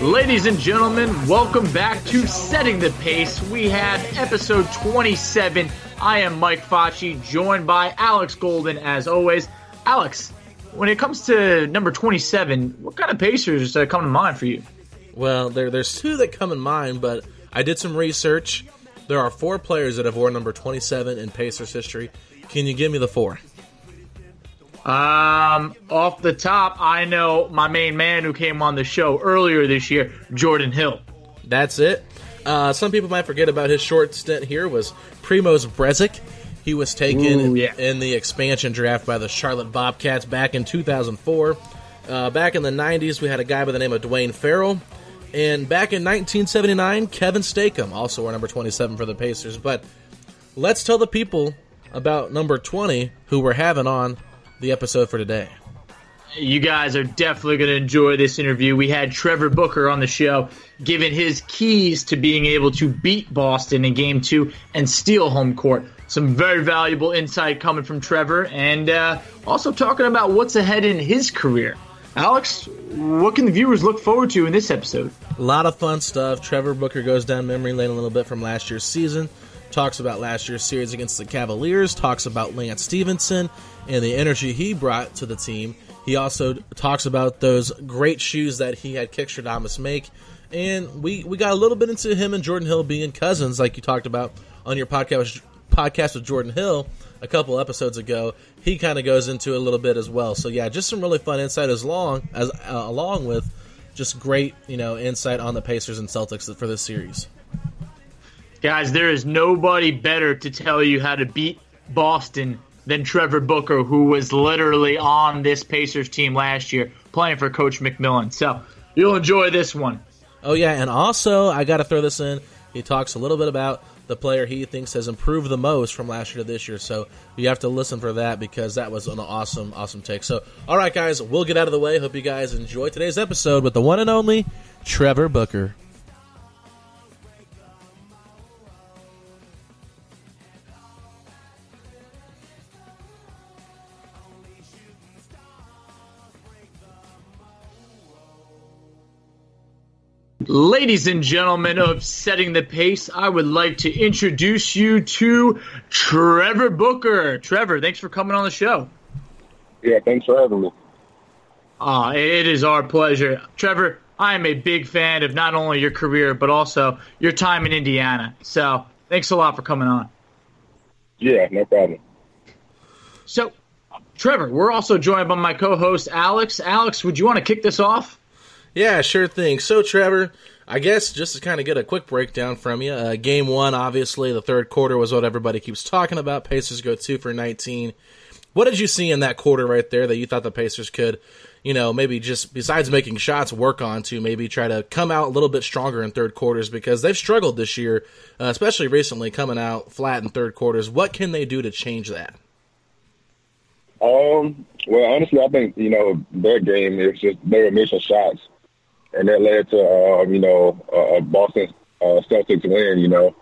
Ladies and gentlemen, welcome back to Setting the Pace. We had episode 27. I am Mike Facci, joined by Alex Golden as always. Alex, when it comes to number 27, what kind of Pacers uh, come to mind for you? Well, there, there's two that come in mind, but I did some research. There are four players that have worn number 27 in Pacers history. Can you give me the four? Um, off the top, I know my main man who came on the show earlier this year, Jordan Hill. That's it. Uh, some people might forget about his short stint here was Primoz Brezec. He was taken Ooh, yeah. in the expansion draft by the Charlotte Bobcats back in 2004. Uh, back in the 90s, we had a guy by the name of Duane Ferrell. And back in 1979, Kevin Stacom, also wore number 27 for the Pacers. But let's tell the people about number 20 who we're having on the episode for today. You guys are definitely going to enjoy this interview. We had Trevor Booker on the show, giving his keys to being able to beat Boston in game two and steal home court. Some very valuable insight coming from Trevor, and uh, also talking about what's ahead in his career. Alex, what can the viewers look forward to in this episode? A lot of fun stuff. Trevor Booker goes down memory lane a little bit from last year's season. Talks about last year's series against the Cavaliers. Talks about Lance Stephenson and the energy he brought to the team. He also talks about those great shoes that he had Kixtradamus make. And we, we got a little bit into him and Jordan Hill being cousins, like you talked about on your podcast podcast with Jordan Hill a couple episodes ago. He kind of goes into it a little bit as well. So yeah, just some really fun insight as long as uh, along with just great you know insight on the Pacers and Celtics for this series. Guys, there is nobody better to tell you how to beat Boston than Trevor Booker, who was literally on this Pacers team last year playing for Coach McMillan. So you'll enjoy this one. Oh yeah, and also I got to throw this in. He talks a little bit about the player he thinks has improved the most from last year to this year. So you have to listen for that because that was an awesome, awesome take. So all right, guys, we'll get out of the way. Hope you guys enjoy today's episode with the one and only Trevor Booker. Ladies and gentlemen of Setting the Pace, I would like to introduce you to Trevor Booker. Trevor, thanks for coming on the show. Yeah, thanks for having me. Ah, it is our pleasure. Trevor, I am a big fan of not only your career, but also your time in Indiana. So thanks a lot for coming on. Yeah, no problem. So, Trevor, we're also joined by my co host, Alex. Alex, would you want to kick this off? Yeah, sure thing. So, Trevor, I guess just to kind of get a quick breakdown from you, uh, game one, obviously, the third quarter was what everybody keeps talking about. Pacers go two for 19. What did you see in that quarter right there that you thought the Pacers could, you know, maybe just besides making shots, work on to maybe try to come out a little bit stronger in third quarters because they've struggled this year, uh, especially recently, coming out flat in third quarters. What can they do to change that? Um, well, honestly, I think you know their game is just were missing shots, and that led to um, you know a, a Boston uh, Celtics win. You know,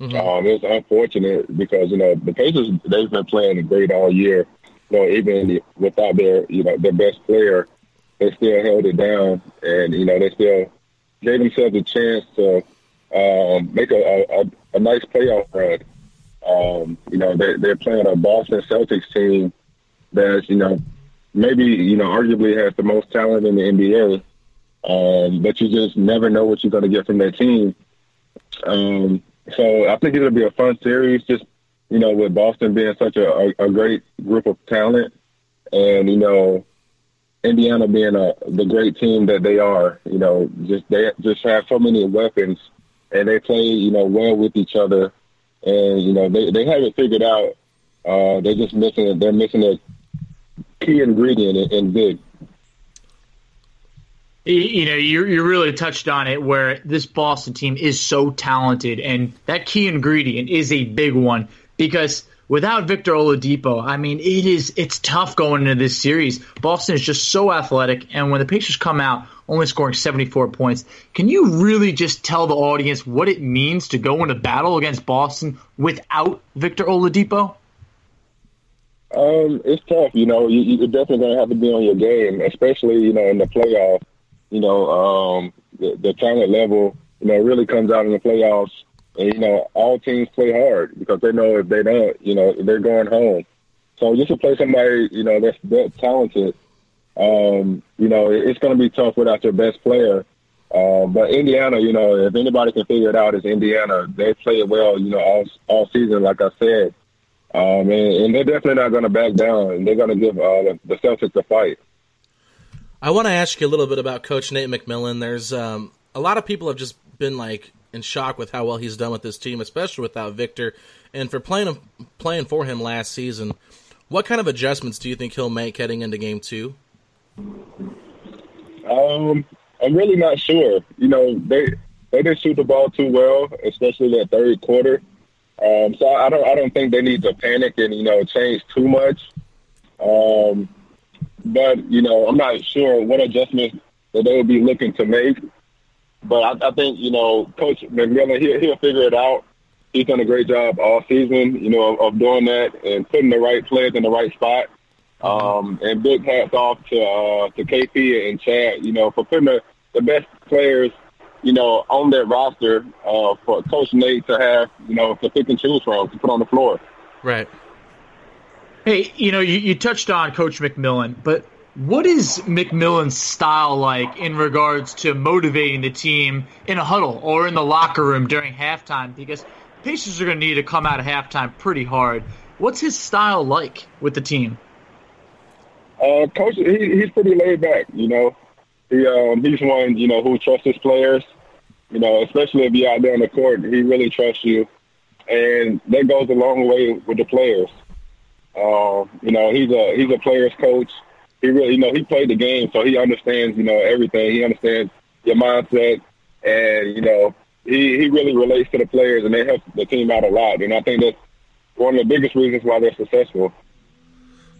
mm-hmm. um, it was unfortunate because you know the Pacers they've been playing great all year. You know, even without their you know their best player, they still held it down, and you know they still gave themselves a chance to um, make a, a, a nice playoff run. Um, you know, they, they're playing a Boston Celtics team that's you know maybe you know arguably has the most talent in the NBA, um, but you just never know what you're going to get from that team. Um, so I think it'll be a fun series. Just you know, with Boston being such a, a, a great group of talent, and you know, Indiana being a the great team that they are. You know, just they just have so many weapons, and they play you know well with each other, and you know they they have it figured out. Uh, they're just missing. They're missing it key ingredient in, in big. You know, you you really touched on it where this Boston team is so talented, and that key ingredient is a big one because without Victor Oladipo, I mean, it is it's tough going into this series. Boston is just so athletic, and when the Pacers come out only scoring 74 points, can you really just tell the audience what it means to go into battle against Boston without Victor Oladipo? Um, it's tough. You know, you, you're definitely going to have to be on your game, especially you know in the playoffs. You know, um, the, the talent level, you know, really comes out in the playoffs. And you know, all teams play hard because they know if they don't, you know, they're going home. So just to play somebody, you know, that's that talented, um, you know, it's going to be tough without your best player. Uh, but Indiana, you know, if anybody can figure it out, it's Indiana. They play it well, you know, all all season. Like I said, um, and, and, they're definitely not going to back down. They're going to give uh, the, Celtics a fight. I want to ask you a little bit about Coach Nate McMillan. There's um, a lot of people have just been like in shock with how well he's done with this team, especially without Victor. And for playing playing for him last season, what kind of adjustments do you think he'll make heading into Game Two? Um, I'm really not sure. You know, they they didn't shoot the ball too well, especially that third quarter. Um, so I don't I don't think they need to panic and you know change too much. Um, but you know I'm not sure what adjustments that they would be looking to make. But I, I think you know Coach McMillan he'll, he'll figure it out. He's done a great job all season, you know, of, of doing that and putting the right players in the right spot. Um, and big hats off to uh, to KP and Chad, you know, for putting the, the best players you know, on that roster uh, for Coach Nate to have, you know, to pick and choose from to put on the floor. Right. Hey, you know, you, you touched on Coach McMillan, but what is McMillan's style like in regards to motivating the team in a huddle or in the locker room during halftime? Because Pacers are going to need to come out of halftime pretty hard. What's his style like with the team? Uh, coach, he, he's pretty laid back. You know, he um, he's one you know who trusts his players. You know, especially if you're out there on the court, he really trusts you, and that goes a long way with the players. Um, you know, he's a he's a players coach. He really, you know, he played the game, so he understands, you know, everything. He understands your mindset, and you know, he he really relates to the players, and they help the team out a lot. And I think that's one of the biggest reasons why they're successful.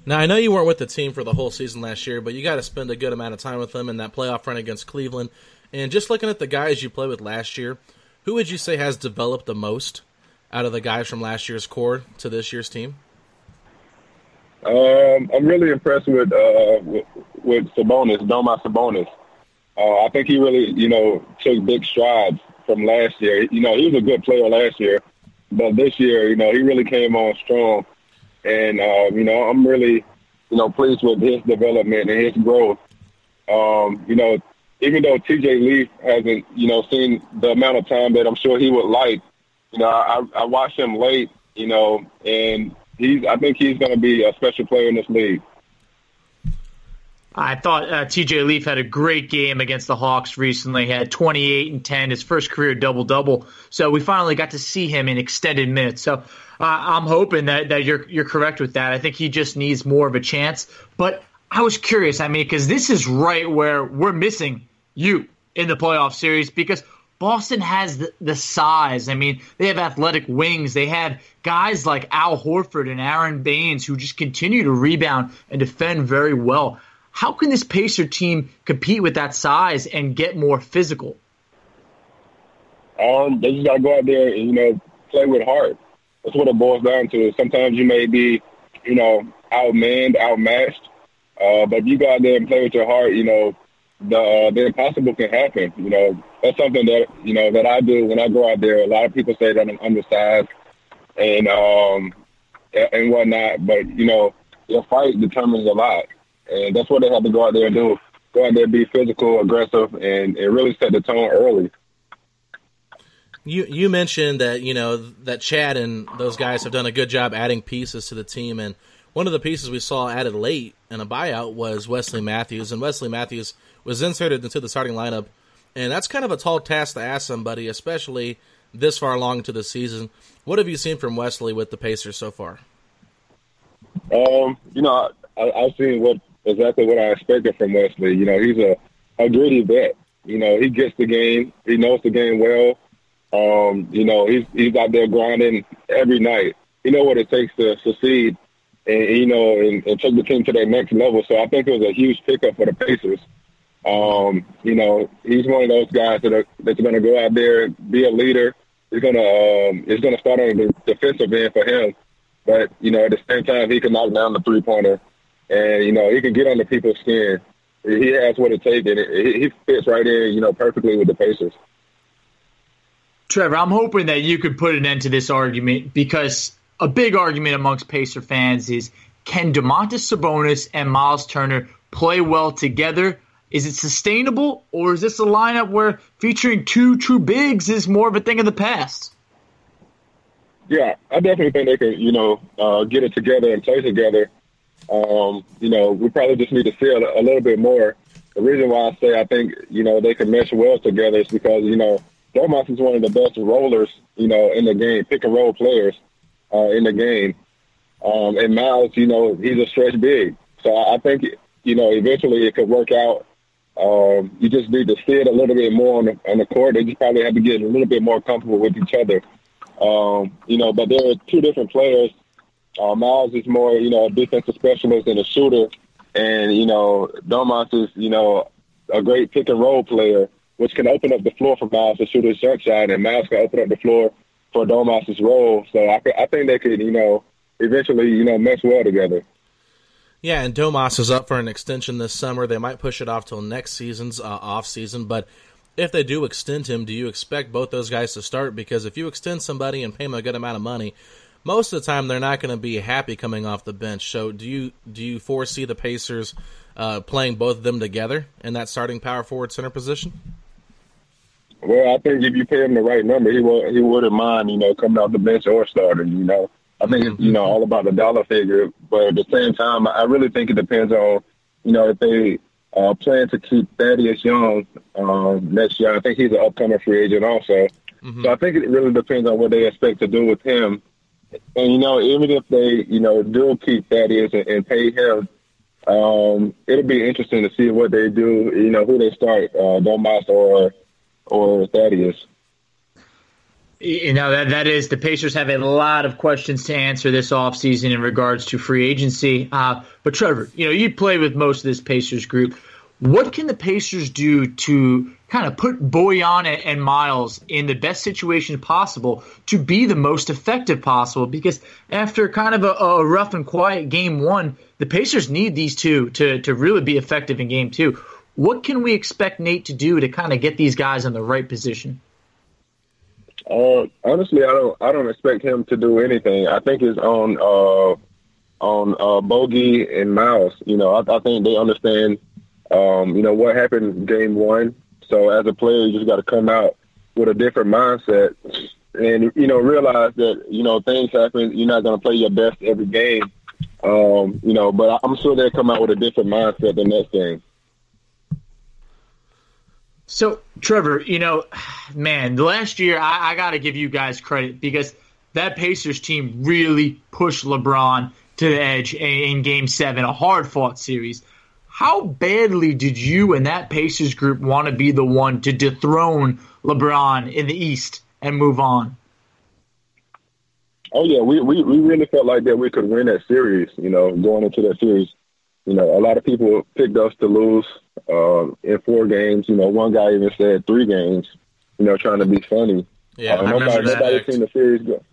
Now I know you weren't with the team for the whole season last year, but you got to spend a good amount of time with them in that playoff run against Cleveland. And just looking at the guys you played with last year, who would you say has developed the most out of the guys from last year's core to this year's team? Um, I'm really impressed with uh, with, with Sabonis, Domas Sabonis. Uh, I think he really, you know, took big strides from last year. You know, he was a good player last year, but this year, you know, he really came on strong. And, uh, you know, I'm really, you know, pleased with his development and his growth. Um, you know, even though TJ Leaf hasn't, you know, seen the amount of time that I'm sure he would like, you know, I, I watched him late, you know, and he's, I think he's going to be a special player in this league. I thought uh, TJ Leaf had a great game against the Hawks recently. He had 28 and 10, his first career double double. So we finally got to see him in extended minutes. So uh, I'm hoping that, that you're you're correct with that. I think he just needs more of a chance. But I was curious. I mean, because this is right where we're missing you in the playoff series because Boston has the, the, size. I mean, they have athletic wings. They have guys like Al Horford and Aron Baynes who just continue to rebound and defend very well. How can this Pacer team compete with that size and get more physical? Um, they just got to go out there and, you know, play with heart. That's what it boils down to. Sometimes you may be, you know, outmanned, outmatched. Uh, but if you go out there and play with your heart, you know, the uh, the impossible can happen. You know, that's something that you know that I do when I go out there. A lot of people say that I'm undersized and um and whatnot, but you know, your fight determines a lot and that's what they have to go out there and do. Go out there, be physical, aggressive, and, and really set the tone early. You you mentioned that you know that Chad and those guys have done a good job adding pieces to the team, and one of the pieces we saw added late in a buyout was Wesley Matthews, and Wesley Matthews was inserted into the starting lineup, and that's kind of a tall task to ask somebody, especially this far along into the season. What have you seen from Wesley with the Pacers so far? Um, you know, I, I've seen what exactly what I expected from Wesley. You know, he's a, a gritty vet. You know, he gets the game. He knows the game well. Um, you know, he's he's out there grinding every night. He know what it takes to succeed, and you know, and, and take the team to that next level. So I think it was a huge pickup for the Pacers. Um, you know, he's one of those guys that are that's going to go out there be a leader. He's going to um, it's going to start on the defensive end for him, but you know, at the same time, he can knock down the three pointer and you know he can get under people's skin. He has what it takes, and it, he fits right in, you know, perfectly with the Pacers. Trevor, I'm hoping that you could put an end to this argument because a big argument amongst Pacer fans is can Domantas Sabonis and Miles Turner play well together? Is it sustainable, or is this a lineup where featuring two true bigs is more of a thing of the past? Yeah, I definitely think they can, you know, uh, get it together and play together. Um, you know, we probably just need to see a, a little bit more. The reason why I say I think, you know, they can mesh well together is because, you know, Domas is one of the best rollers, you know, in the game, pick and roll players uh, in the game. Um, and Miles, you know, he's a stretch big. So I think, you know, eventually it could work out. Um, you just need to see it a little bit more on the, on the court. They just probably have to get a little bit more comfortable with each other. Um, you know, but there are two different players uh, Miles is more, you know, a defensive specialist and a shooter, and you know, Domas is, you know, a great pick and roll player, which can open up the floor for Miles to shoot his jump shot, and Miles can open up the floor for Domas's role. So I, I think they could, you know, eventually, you know, mesh well together. Yeah, and Domas is up for an extension this summer. They might push it off till next season's uh, off season, but if they do extend him, do you expect both those guys to start? Because if you extend somebody and pay them a good amount of money, most of the time they're not going to be happy coming off the bench. So do you do you foresee the Pacers uh, playing both of them together in that starting power forward center position? Well, I think if you pay him the right number, he will he wouldn't mind, you know, coming off the bench or starting. You know, I think it's you know all about the dollar figure, but at the same time, I really think it depends on you know if they uh, plan to keep Thaddeus Young um, next year. I think he's an upcoming free agent also. Mm-hmm. So I think it really depends on what they expect to do with him and you know, even if they, you know, do keep Thaddeus and, and pay him, um, it'll be interesting to see what they do. You know, who they start, uh, Domas or or Thaddeus. You know that that is the Pacers have a lot of questions to answer this offseason in regards to free agency. Uh, but Trevor, you know you play with most of this Pacers group. What can the Pacers do to kind of put Bojan and Miles in the best situation possible to be the most effective possible? Because after kind of a, a rough and quiet game one, the Pacers need these two to, to really be effective in game two. What can we expect Nate to do to kind of get these guys in the right position? Uh, honestly, I don't. I don't expect him to do anything. I think it's on uh, on uh, Bogey and Miles. You know, I, I think they understand um, you know, what happened game one. So as a player, you just got to come out with a different mindset and, you know, realize that, you know, things happen. You're not going to play your best every game. Um, you know, but I'm sure they'll come out with a different mindset the next game. So, Trevor, you know, man, last year I, I got to give you guys credit because that Pacers team really pushed LeBron to the edge in, in Game Seven, a hard fought series. How badly did you and that Pacers group want to be the one to dethrone LeBron in the East and move on? Oh yeah, we, we we really felt like that we could win that series. You know, going into that series, you know, a lot of people picked us to lose um, in four games. You know, one guy even said three games. You know, trying to be funny. Yeah, uh, I nobody remember that. nobody act. seen the series go.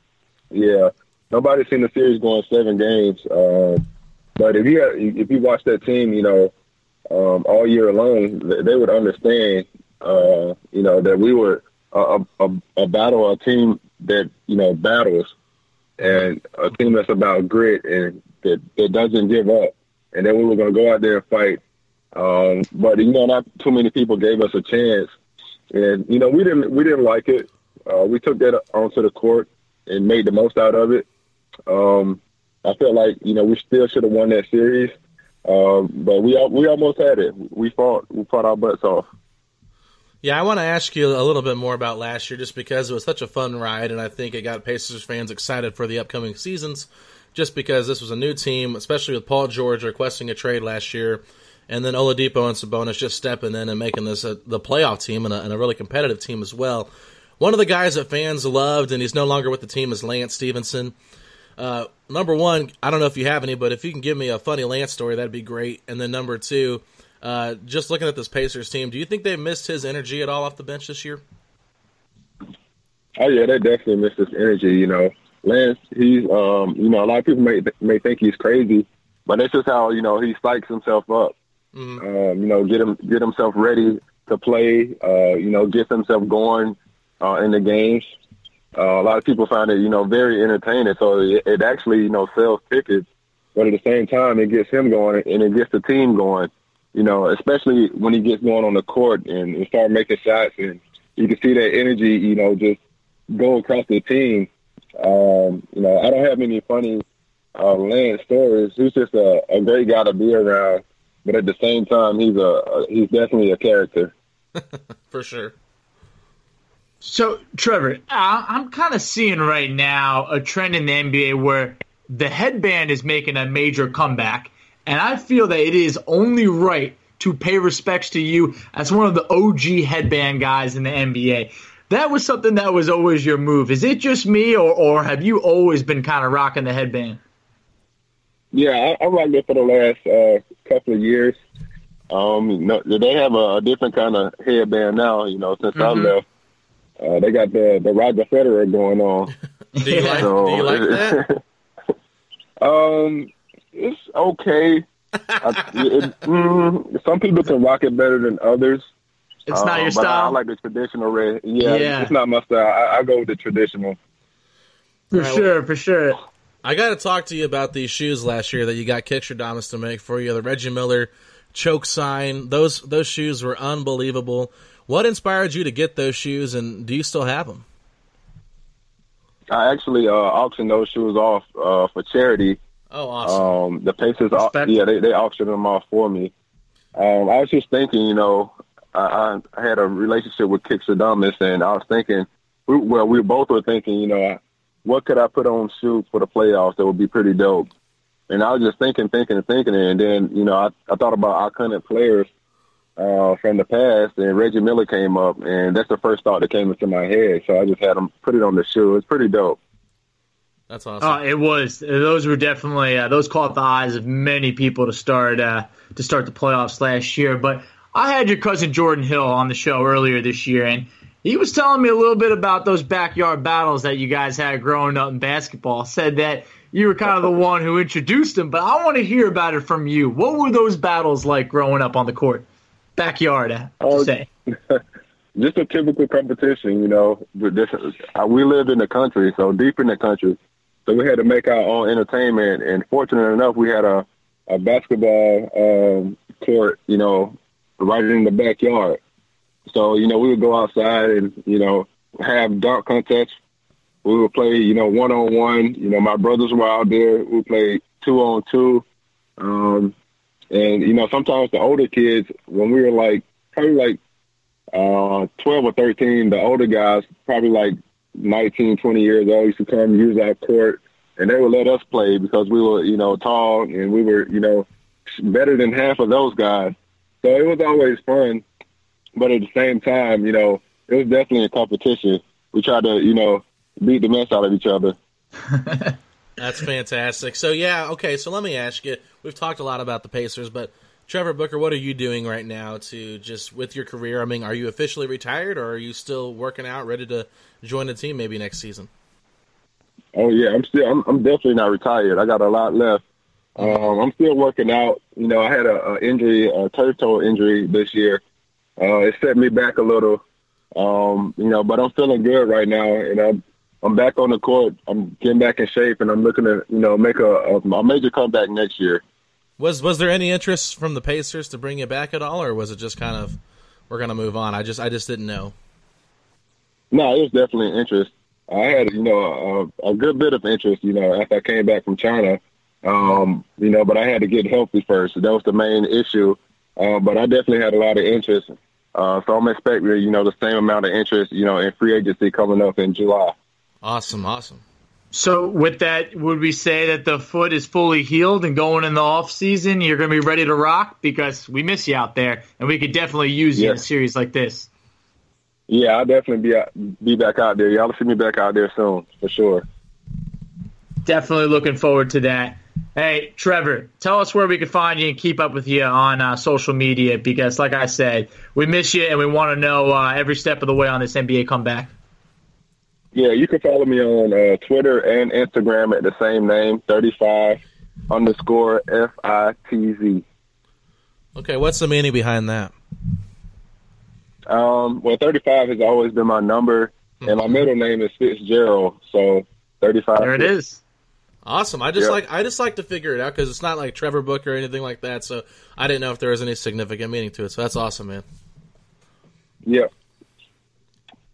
Yeah, nobody seen the series going seven games. Um, but if you if you watch that team, you know, um, all year long, they would understand. Uh, you know that we were a, a, a battle, a team that you know battles, and a team that's about grit and that, that doesn't give up. And then we were going to go out there and fight. Um, but you know, not too many people gave us a chance, and you know, we didn't we didn't like it. Uh, we took that onto the court and made the most out of it. Um, I felt like you know we still should have won that series, um, but we we almost had it. We fought we fought our butts off. Yeah, I want to ask you a little bit more about last year just because it was such a fun ride, and I think it got Pacers fans excited for the upcoming seasons just because this was a new team, especially with Paul George requesting a trade last year, and then Oladipo and Sabonis just stepping in and making this a, the playoff team and a, and a really competitive team as well. One of the guys that fans loved, and he's no longer with the team, is Lance Stephenson. Uh, number one, I don't know if you have any, but if you can give me a funny Lance story, that'd be great. And then number two, uh, just looking at this Pacers team, do you think they missed his energy at all off the bench this year? Oh yeah, they definitely missed his energy. You know, Lance, he's um, you know, a lot of people may may think he's crazy, but that's just how you know he psychs himself up. Um, you know, get him get himself ready to play. Uh, you know, get himself going uh, in the games. Uh, a lot of people find it, you know, very entertaining. So it, it actually, you know, sells tickets, but at the same time, it gets him going and it gets the team going. You know, especially when he gets going on the court and, and start making shots, and you can see that energy, you know, just go across the team. Um, you know, I don't have any funny uh, Lance stories. He's just a, a great guy to be around, but at the same time, he's a, a he's definitely a character. For sure. So, Trevor, I- I'm kind of seeing right now a trend in the NBA where the headband is making a major comeback, and I feel that it is only right to pay respects to you as one of the OG headband guys in the NBA. That was something that was always your move. Is it just me, or, or have you always been kind of rocking the headband? Yeah, I, I rocked it for the last uh, couple of years. Um, no, they have a, a different kind of headband now. You know, since I left, uh, they got the the Roger Federer going on. Do you like, So, do you like that? um, it's okay. I, it, mm, some people can rock it better than others. It's not Um, your but I, I style. like the traditional red. Yeah, Yeah. it's not my style. I, I go with the traditional. for Right, sure, for sure. I got to talk to you about these shoes last year that you got Kixtradamus to make for you. The Reggie Miller choke sign. Those those shoes were unbelievable. What inspired you to get those shoes, and do you still have them? I actually uh, auctioned those shoes off uh, for charity. Oh, awesome! Um, the Pacers, au- Respect. yeah, they they auctioned them off for me. Um, I was just thinking, you know, I, I had a relationship with Kick Kixtradamus, and I was thinking, we, well, we both were thinking, you know, what could I put on shoes for the playoffs that would be pretty dope? And I was just thinking, thinking, and thinking, and then, you know, I, I thought about iconic players uh, from the past, and Reggie Miller came up, and that's the first thought that came into my head. So I just had him put it on the shoe. It's pretty dope. That's awesome. Oh, it was. Those were definitely uh, those caught the eyes of many people to start uh, to start the playoffs last year. But I had your cousin Jordan Hill on the show earlier this year, and he was telling me a little bit about those backyard battles that you guys had growing up in basketball. Said that you were kind of the one who introduced them, but I want to hear about it from you. What were those battles like growing up on the court, backyard? To Oh, say. just a typical competition, you know. But this, uh, we lived in the country, so deep in the country, so we had to make our own entertainment. And fortunate enough, we had a a basketball um, court, you know, right in the backyard. So you know, we would go outside and you know have dunk contests we would play, you know, one on one. You know, my brothers were out there. We played two on two. Um, and you know, sometimes the older kids, when we were like probably like uh, 12 or 13, the older guys, probably like 19, 20 years old, used to come use our court, and they would let us play because we were, you know, tall and we were, you know, better than half of those guys. So it was always fun, but at the same time, you know, it was definitely a competition. We tried to, you know, beat the mess out of each other. That's fantastic. So yeah, okay. So let me ask you. We've talked a lot about the Pacers, but Trevor Booker, what are you doing right now to just with your career? I mean, are you officially retired, or are you still working out, ready to join the team maybe next season? Oh yeah, I'm still. I'm, I'm definitely not retired. I got a lot left. Um, I'm still working out. You know, I had a, a injury, a turf toe injury this year. Uh, it set me back a little. Um, you know, but I'm feeling good right now, and I'm I'm back on the court. I'm getting back in shape, and I'm looking to you know make a, a, a major comeback next year. Was was there any interest from the Pacers to bring you back at all, or was it just kind of we're gonna move on? I just I just didn't know. No, it was definitely an interest. I had you know a, a good bit of interest. You know, after I came back from China, um, you know, but I had to get healthy first. That was the main issue. Uh, but I definitely had a lot of interest. Uh, so I'm expecting, you know, the same amount of interest, you know, in free agency coming up in July. Awesome, awesome. So with that, would we say that the foot is fully healed and going in the off season, you're going to be ready to rock because we miss you out there, and we could definitely use you in a series like this. Yeah, I'll definitely be out, be back out there. Y'all will see me back out there soon for sure. Definitely looking forward to that. Hey, Trevor, tell us where we can find you and keep up with you on uh, social media because, like I said, we miss you and we want to know uh, every step of the way on this NBA comeback. Yeah, you can follow me on uh, Twitter and Instagram at the same name, 35 underscore F I T Z. Okay, what's the meaning behind that? Um, well, 35 has always been my number, and my middle name is Fitzgerald, so 35. There it is. Awesome. I just yep. like I just like to figure it out because it's not like Trevor Booker or anything like that. So I didn't know if there was any significant meaning to it. So that's awesome, man. Yeah.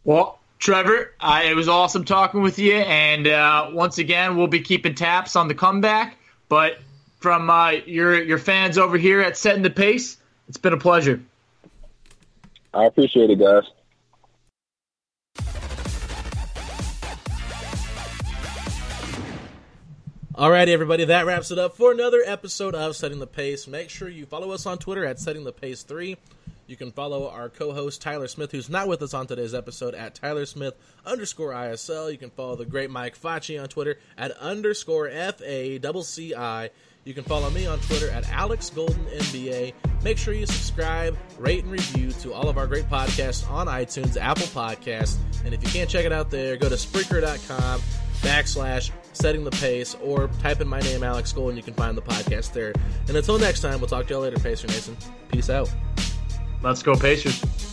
Well, Trevor, uh, it was awesome talking with you, and uh, once again, we'll be keeping taps on the comeback. But from uh, your your fans over here at Setting the Pace, it's been a pleasure. I appreciate it, guys. Alrighty, everybody, that wraps it up for another episode of Setting the Pace. Make sure you follow us on Twitter at Setting the Pace 3. You can follow our co-host Tyler Smith, who's not with us on today's episode, at Tyler Smith underscore ISL. You can follow the great Mike Facci on Twitter at underscore F A double C I. You can follow me on Twitter at Alex Golden NBA. Make sure you subscribe, rate, and review to all of our great podcasts on iTunes, Apple Podcasts, and if you can't check it out there, go to Spreaker.com backslash setting the pace or type in my name alex Golden. you can find the podcast there. And until next time we'll talk to you later pacer nation. Peace out. Let's go pacers